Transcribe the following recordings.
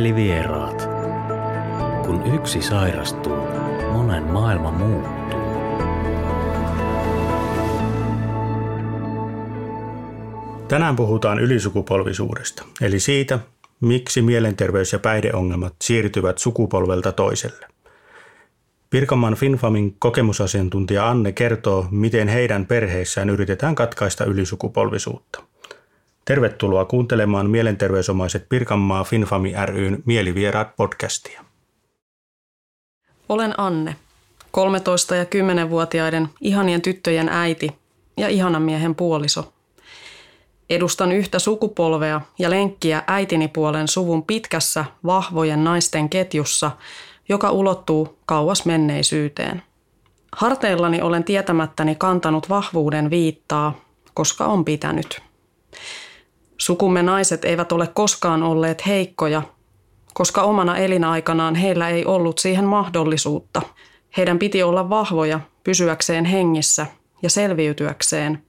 Mielivieraat. Kun yksi sairastuu, monen maailma muuttuu. Tänään puhutaan ylisukupolvisuudesta, eli siitä, miksi mielenterveys- ja päihdeongelmat siirtyvät sukupolvelta toiselle. Pirkanmaan Finfamin kokemusasiantuntija Anne kertoo, miten heidän perheissään yritetään katkaista ylisukupolvisuutta. Tervetuloa kuuntelemaan Mielenterveysomaiset Pirkanmaa Finfami ryn Mielivieraat podcastia. Olen Anne, 13- ja 10-vuotiaiden ihanien tyttöjen äiti ja ihanan miehen puoliso. Edustan yhtä sukupolvea ja lenkkiä äitini puolen suvun pitkässä, vahvojen naisten ketjussa, joka ulottuu kauas menneisyyteen. Harteillani olen tietämättäni kantanut vahvuuden viittaa, koska on pitänyt. Sukumme naiset eivät ole koskaan olleet heikkoja, koska omana elinaikanaan heillä ei ollut siihen mahdollisuutta. Heidän piti olla vahvoja pysyäkseen hengissä ja selviytyäkseen,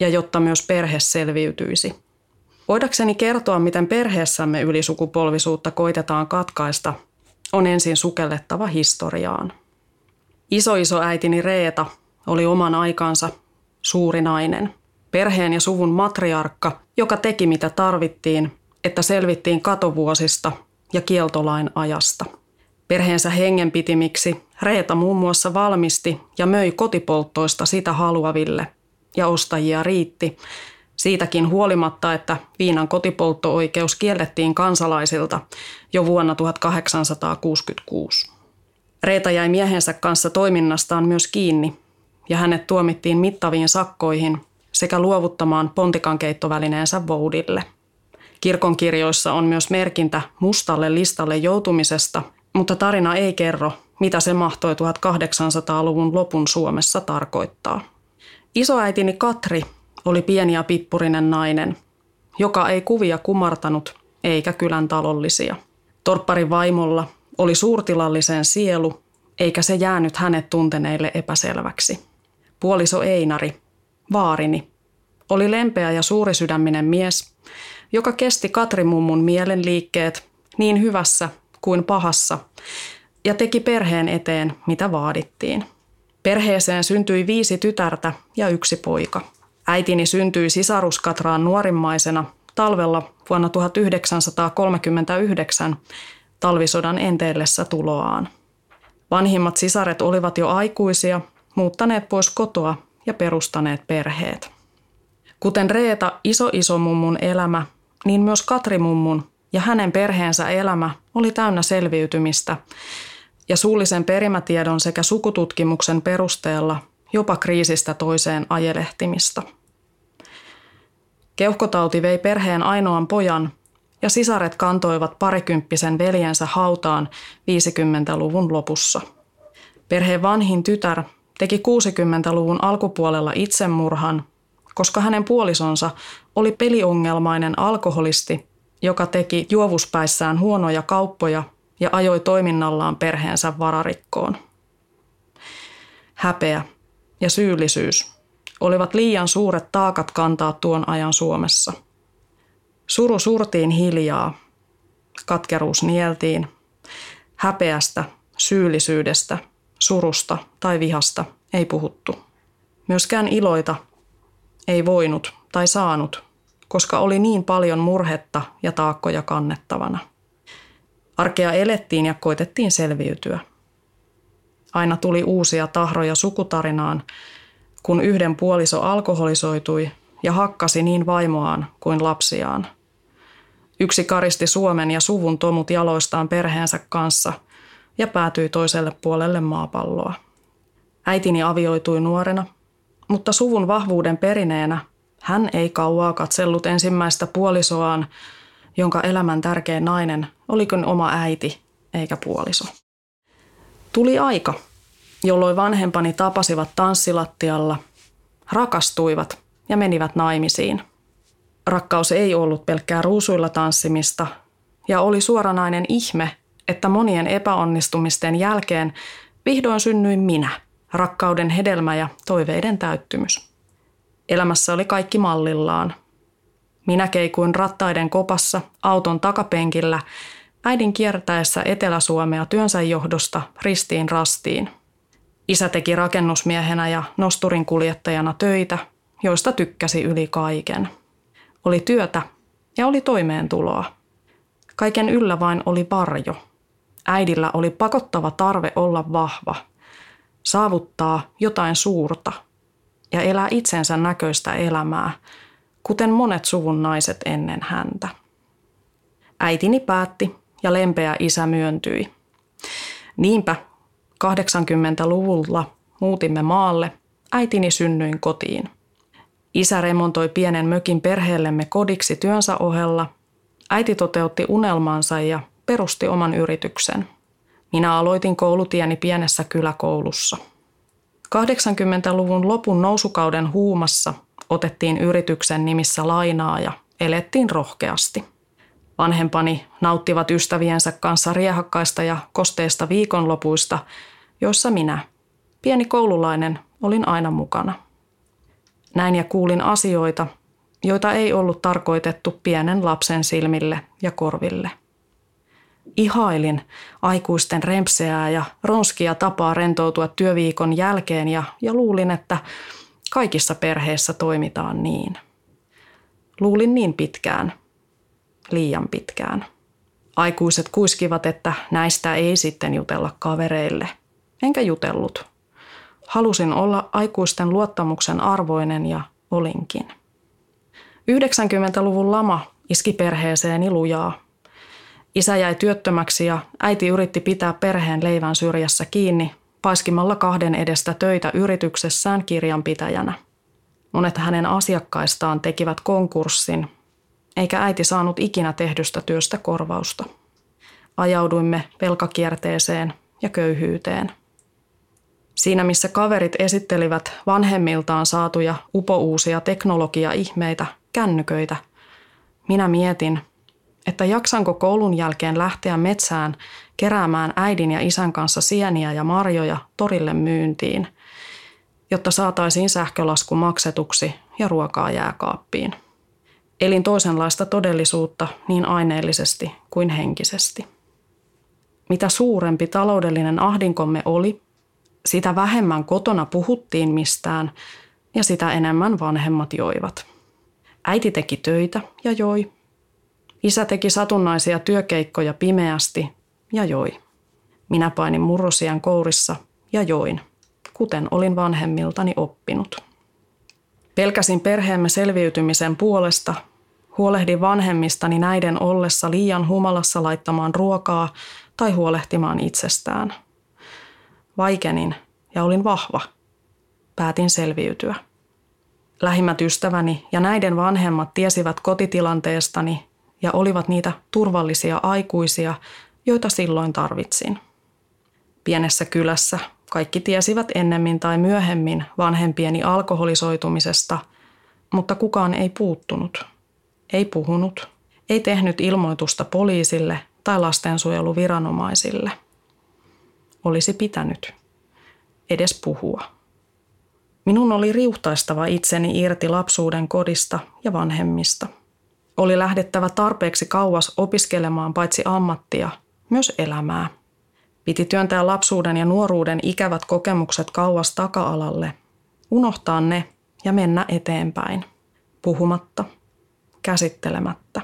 ja jotta myös perhe selviytyisi. Voidakseni kertoa, miten perheessämme ylisukupolvisuutta koitetaan katkaista, on ensin sukellettava historiaan. Isoisoäitini Reeta oli oman aikansa suuri nainen – perheen ja suvun matriarkka, joka teki mitä tarvittiin, että selvittiin katovuosista ja kieltolain ajasta. Perheensä hengenpitimiksi Reeta muun muassa valmisti ja möi kotipolttoista sitä haluaville, ja ostajia riitti, siitäkin huolimatta, että viinan kotipoltto-oikeus kiellettiin kansalaisilta jo vuonna 1866. Reeta jäi miehensä kanssa toiminnastaan myös kiinni, ja hänet tuomittiin mittaviin sakkoihin sekä luovuttamaan pontikan keittovälineensä voudille. Kirkon kirjoissa on myös merkintä mustalle listalle joutumisesta, mutta tarina ei kerro, mitä se mahtoi 1800-luvun lopun Suomessa tarkoittaa. Isoäitini Katri oli pieni ja pippurinen nainen, joka ei kuvia kumartanut eikä kylän talollisia. Torpparin vaimolla oli suurtilallisen sielu, eikä se jäänyt hänet tunteneille epäselväksi. Puoliso Einari vaarini, oli lempeä ja suurisydäminen mies, joka kesti Katrimummun mielen liikkeet niin hyvässä kuin pahassa ja teki perheen eteen, mitä vaadittiin. Perheeseen syntyi viisi tytärtä ja yksi poika. Äitini syntyi sisaruskatraan nuorimmaisena talvella vuonna 1939 talvisodan enteellessä tuloaan. Vanhimmat sisaret olivat jo aikuisia, muuttaneet pois kotoa ja perustaneet perheet. Kuten Reeta iso-isomummun elämä, niin myös Katrimummun ja hänen perheensä elämä oli täynnä selviytymistä ja suullisen perimätiedon sekä sukututkimuksen perusteella jopa kriisistä toiseen ajelehtimista. Keuhkotauti vei perheen ainoan pojan ja sisaret kantoivat parikymppisen veljensä hautaan 50-luvun lopussa. Perheen vanhin tytär teki 60-luvun alkupuolella itsemurhan, koska hänen puolisonsa oli peliongelmainen alkoholisti, joka teki juovuspäissään huonoja kauppoja ja ajoi toiminnallaan perheensä vararikkoon. Häpeä ja syyllisyys olivat liian suuret taakat kantaa tuon ajan Suomessa. Suru surtiin hiljaa, katkeruus nieltiin, häpeästä, syyllisyydestä – surusta tai vihasta ei puhuttu. Myöskään iloita ei voinut tai saanut, koska oli niin paljon murhetta ja taakkoja kannettavana. Arkea elettiin ja koitettiin selviytyä. Aina tuli uusia tahroja sukutarinaan, kun yhden puoliso alkoholisoitui ja hakkasi niin vaimoaan kuin lapsiaan. Yksi karisti Suomen ja suvun tomut jaloistaan perheensä kanssa – ja päätyi toiselle puolelle maapalloa. Äitini avioitui nuorena, mutta suvun vahvuuden perineenä hän ei kauaa katsellut ensimmäistä puolisoaan, jonka elämän tärkein nainen olikin oma äiti eikä puoliso. Tuli aika, jolloin vanhempani tapasivat tanssilattialla, rakastuivat ja menivät naimisiin. Rakkaus ei ollut pelkkää ruusuilla tanssimista ja oli suoranainen ihme, että monien epäonnistumisten jälkeen vihdoin synnyin minä, rakkauden hedelmä ja toiveiden täyttymys. Elämässä oli kaikki mallillaan. Minä keikuin rattaiden kopassa auton takapenkillä äidin kiertäessä Etelä-Suomea työnsä johdosta ristiin rastiin. Isä teki rakennusmiehenä ja nosturin kuljettajana töitä, joista tykkäsi yli kaiken. Oli työtä ja oli toimeentuloa. Kaiken yllä vain oli varjo. Äidillä oli pakottava tarve olla vahva, saavuttaa jotain suurta ja elää itsensä näköistä elämää, kuten monet suvun naiset ennen häntä. Äitini päätti ja lempeä isä myöntyi. Niinpä 80-luvulla muutimme maalle, äitini synnyin kotiin. Isä remontoi pienen mökin perheellemme kodiksi työnsä ohella. Äiti toteutti unelmansa ja perusti oman yrityksen. Minä aloitin koulutieni pienessä kyläkoulussa. 80-luvun lopun nousukauden huumassa otettiin yrityksen nimissä lainaa ja elettiin rohkeasti. Vanhempani nauttivat ystäviensä kanssa riehakkaista ja kosteista viikonlopuista, joissa minä, pieni koululainen, olin aina mukana. Näin ja kuulin asioita, joita ei ollut tarkoitettu pienen lapsen silmille ja korville. Ihailin aikuisten rempseää ja ronskia tapaa rentoutua työviikon jälkeen ja, ja luulin, että kaikissa perheissä toimitaan niin. Luulin niin pitkään, liian pitkään. Aikuiset kuiskivat, että näistä ei sitten jutella kavereille. Enkä jutellut. Halusin olla aikuisten luottamuksen arvoinen ja olinkin. 90-luvun lama iski perheeseeni lujaa. Isä jäi työttömäksi ja äiti yritti pitää perheen leivän syrjässä kiinni paiskimalla kahden edestä töitä yrityksessään kirjanpitäjänä. Monet hänen asiakkaistaan tekivät konkurssin eikä äiti saanut ikinä tehdystä työstä korvausta. Ajauduimme velkakierteeseen ja köyhyyteen. Siinä missä kaverit esittelivät vanhemmiltaan saatuja upouusia teknologia-ihmeitä, kännyköitä, minä mietin, että jaksanko koulun jälkeen lähteä metsään keräämään äidin ja isän kanssa sieniä ja marjoja torille myyntiin, jotta saataisiin sähkölasku maksetuksi ja ruokaa jääkaappiin. Elin toisenlaista todellisuutta niin aineellisesti kuin henkisesti. Mitä suurempi taloudellinen ahdinkomme oli, sitä vähemmän kotona puhuttiin mistään ja sitä enemmän vanhemmat joivat. Äiti teki töitä ja joi. Isä teki satunnaisia työkeikkoja pimeästi ja joi. Minä painin murrosian kourissa ja join, kuten olin vanhemmiltani oppinut. Pelkäsin perheemme selviytymisen puolesta Huolehdin vanhemmistani näiden ollessa liian humalassa laittamaan ruokaa tai huolehtimaan itsestään. Vaikenin ja olin vahva. Päätin selviytyä. Lähimmät ystäväni ja näiden vanhemmat tiesivät kotitilanteestani ja olivat niitä turvallisia aikuisia, joita silloin tarvitsin. Pienessä kylässä kaikki tiesivät ennemmin tai myöhemmin vanhempieni alkoholisoitumisesta, mutta kukaan ei puuttunut – ei puhunut, ei tehnyt ilmoitusta poliisille tai lastensuojeluviranomaisille. Olisi pitänyt edes puhua. Minun oli riuhtaistava itseni irti lapsuuden kodista ja vanhemmista. Oli lähdettävä tarpeeksi kauas opiskelemaan paitsi ammattia, myös elämää. Piti työntää lapsuuden ja nuoruuden ikävät kokemukset kauas taka-alalle, unohtaa ne ja mennä eteenpäin, puhumatta – käsittelemättä.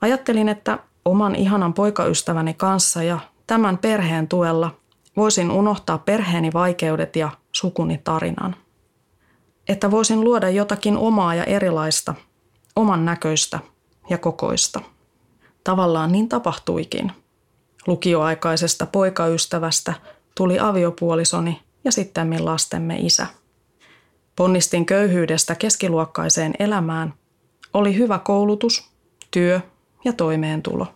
Ajattelin, että oman ihanan poikaystäväni kanssa ja tämän perheen tuella voisin unohtaa perheeni vaikeudet ja sukuni tarinan. Että voisin luoda jotakin omaa ja erilaista, oman näköistä ja kokoista. Tavallaan niin tapahtuikin. Lukioaikaisesta poikaystävästä tuli aviopuolisoni ja sitten lastemme isä. Ponnistin köyhyydestä keskiluokkaiseen elämään oli hyvä koulutus, työ ja toimeentulo.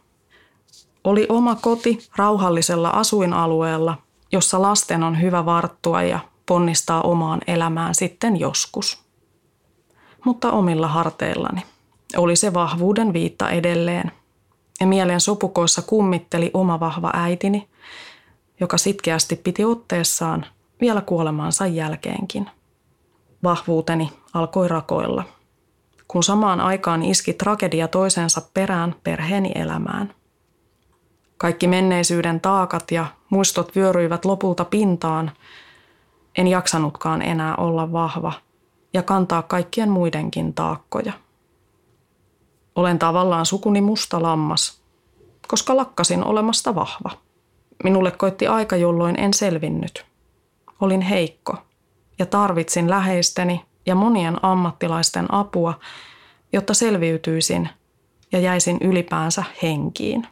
Oli oma koti rauhallisella asuinalueella, jossa lasten on hyvä varttua ja ponnistaa omaan elämään sitten joskus. Mutta omilla harteillani oli se vahvuuden viitta edelleen. Ja mielen sopukoissa kummitteli oma vahva äitini, joka sitkeästi piti otteessaan vielä kuolemansa jälkeenkin. Vahvuuteni alkoi rakoilla – kun samaan aikaan iski tragedia toisensa perään perheeni elämään. Kaikki menneisyyden taakat ja muistot vyöryivät lopulta pintaan. En jaksanutkaan enää olla vahva ja kantaa kaikkien muidenkin taakkoja. Olen tavallaan sukuni musta lammas, koska lakkasin olemasta vahva. Minulle koitti aika, jolloin en selvinnyt. Olin heikko ja tarvitsin läheisteni ja monien ammattilaisten apua, jotta selviytyisin ja jäisin ylipäänsä henkiin.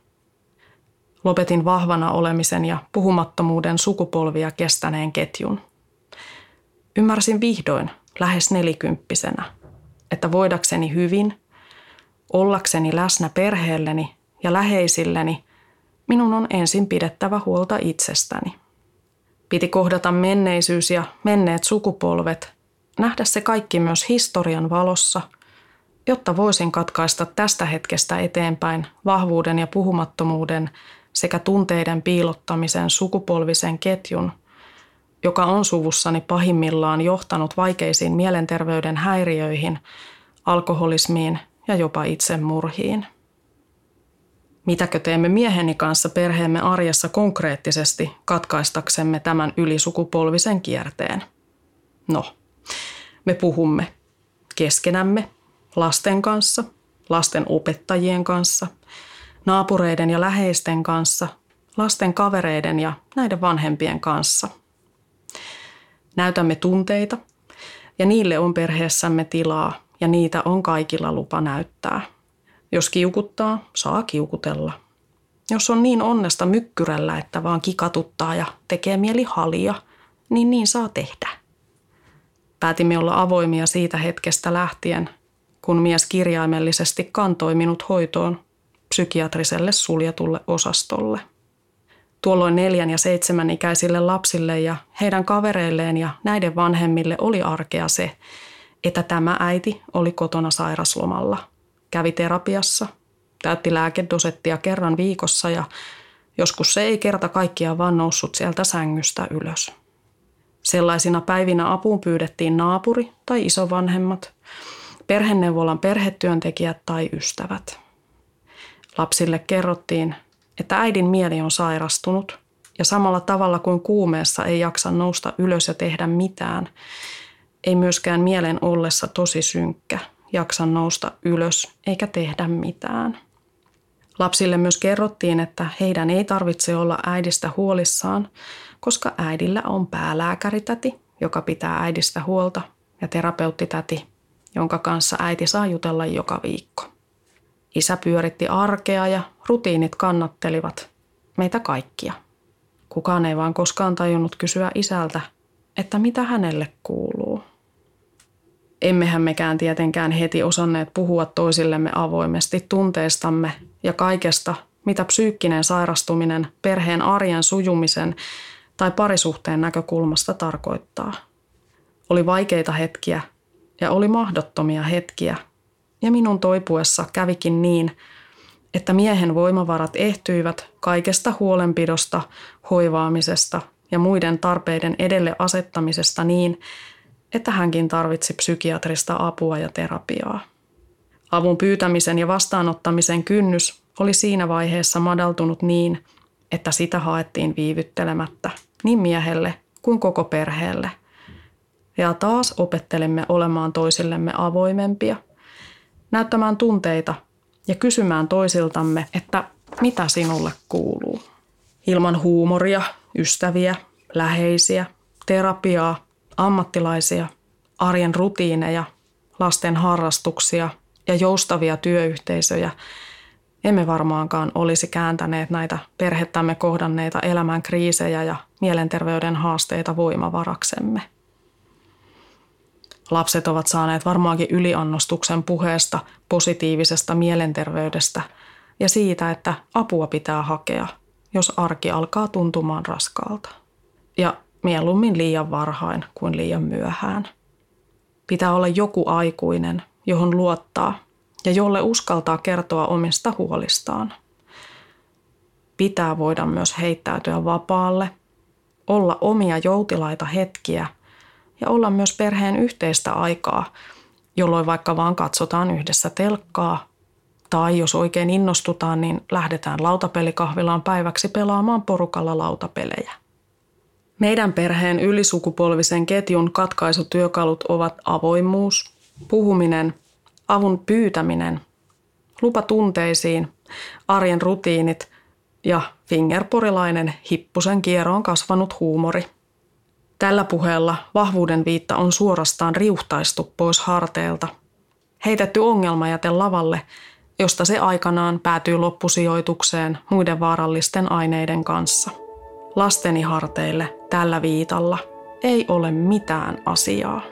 Lopetin vahvana olemisen ja puhumattomuuden sukupolvia kestäneen ketjun. Ymmärsin vihdoin lähes nelikymppisenä, että voidakseni hyvin, ollakseni läsnä perheelleni ja läheisilleni, minun on ensin pidettävä huolta itsestäni. Piti kohdata menneisyys ja menneet sukupolvet, nähdä se kaikki myös historian valossa, jotta voisin katkaista tästä hetkestä eteenpäin vahvuuden ja puhumattomuuden sekä tunteiden piilottamisen sukupolvisen ketjun, joka on suvussani pahimmillaan johtanut vaikeisiin mielenterveyden häiriöihin, alkoholismiin ja jopa itsemurhiin. Mitäkö teemme mieheni kanssa perheemme arjessa konkreettisesti katkaistaksemme tämän ylisukupolvisen kierteen? No, me puhumme keskenämme, lasten kanssa, lasten opettajien kanssa, naapureiden ja läheisten kanssa, lasten kavereiden ja näiden vanhempien kanssa. Näytämme tunteita ja niille on perheessämme tilaa ja niitä on kaikilla lupa näyttää – jos kiukuttaa, saa kiukutella. Jos on niin onnesta mykkyrällä, että vaan kikatuttaa ja tekee mieli halia, niin niin saa tehdä. Päätimme olla avoimia siitä hetkestä lähtien, kun mies kirjaimellisesti kantoi minut hoitoon psykiatriselle suljetulle osastolle. Tuolloin neljän ja seitsemän ikäisille lapsille ja heidän kavereilleen ja näiden vanhemmille oli arkea se, että tämä äiti oli kotona sairaslomalla – kävi terapiassa, täytti lääkedosettia kerran viikossa ja joskus se ei kerta kaikkiaan vaan noussut sieltä sängystä ylös. Sellaisina päivinä apuun pyydettiin naapuri tai isovanhemmat, perheneuvolan perhetyöntekijät tai ystävät. Lapsille kerrottiin, että äidin mieli on sairastunut ja samalla tavalla kuin kuumeessa ei jaksa nousta ylös ja tehdä mitään, ei myöskään mielen ollessa tosi synkkä – jaksa nousta ylös eikä tehdä mitään. Lapsille myös kerrottiin, että heidän ei tarvitse olla äidistä huolissaan, koska äidillä on päälääkäritäti, joka pitää äidistä huolta, ja terapeuttitäti, jonka kanssa äiti saa jutella joka viikko. Isä pyöritti arkea ja rutiinit kannattelivat meitä kaikkia. Kukaan ei vaan koskaan tajunnut kysyä isältä, että mitä hänelle kuuluu emmehän mekään tietenkään heti osanneet puhua toisillemme avoimesti tunteistamme ja kaikesta, mitä psyykkinen sairastuminen perheen arjen sujumisen tai parisuhteen näkökulmasta tarkoittaa. Oli vaikeita hetkiä ja oli mahdottomia hetkiä, ja minun toipuessa kävikin niin, että miehen voimavarat ehtyivät kaikesta huolenpidosta, hoivaamisesta ja muiden tarpeiden edelle asettamisesta niin, että hänkin tarvitsi psykiatrista apua ja terapiaa. Avun pyytämisen ja vastaanottamisen kynnys oli siinä vaiheessa madaltunut niin, että sitä haettiin viivyttelemättä niin miehelle kuin koko perheelle. Ja taas opettelemme olemaan toisillemme avoimempia, näyttämään tunteita ja kysymään toisiltamme, että mitä sinulle kuuluu. Ilman huumoria, ystäviä, läheisiä, terapiaa ammattilaisia, arjen rutiineja, lasten harrastuksia ja joustavia työyhteisöjä, emme varmaankaan olisi kääntäneet näitä perhettämme kohdanneita elämän kriisejä ja mielenterveyden haasteita voimavaraksemme. Lapset ovat saaneet varmaankin yliannostuksen puheesta positiivisesta mielenterveydestä ja siitä, että apua pitää hakea, jos arki alkaa tuntumaan raskaalta. Ja mieluummin liian varhain kuin liian myöhään. Pitää olla joku aikuinen, johon luottaa ja jolle uskaltaa kertoa omista huolistaan. Pitää voida myös heittäytyä vapaalle, olla omia joutilaita hetkiä ja olla myös perheen yhteistä aikaa, jolloin vaikka vaan katsotaan yhdessä telkkaa Tai jos oikein innostutaan, niin lähdetään lautapelikahvilaan päiväksi pelaamaan porukalla lautapelejä. Meidän perheen ylisukupolvisen ketjun katkaisutyökalut ovat avoimuus, puhuminen, avun pyytäminen, lupa tunteisiin, arjen rutiinit ja fingerporilainen hippusen kieroon kasvanut huumori. Tällä puheella vahvuuden viitta on suorastaan riuhtaistu pois harteilta. Heitetty ongelmajäte lavalle, josta se aikanaan päätyy loppusijoitukseen muiden vaarallisten aineiden kanssa. Lasteni harteille tällä viitalla ei ole mitään asiaa.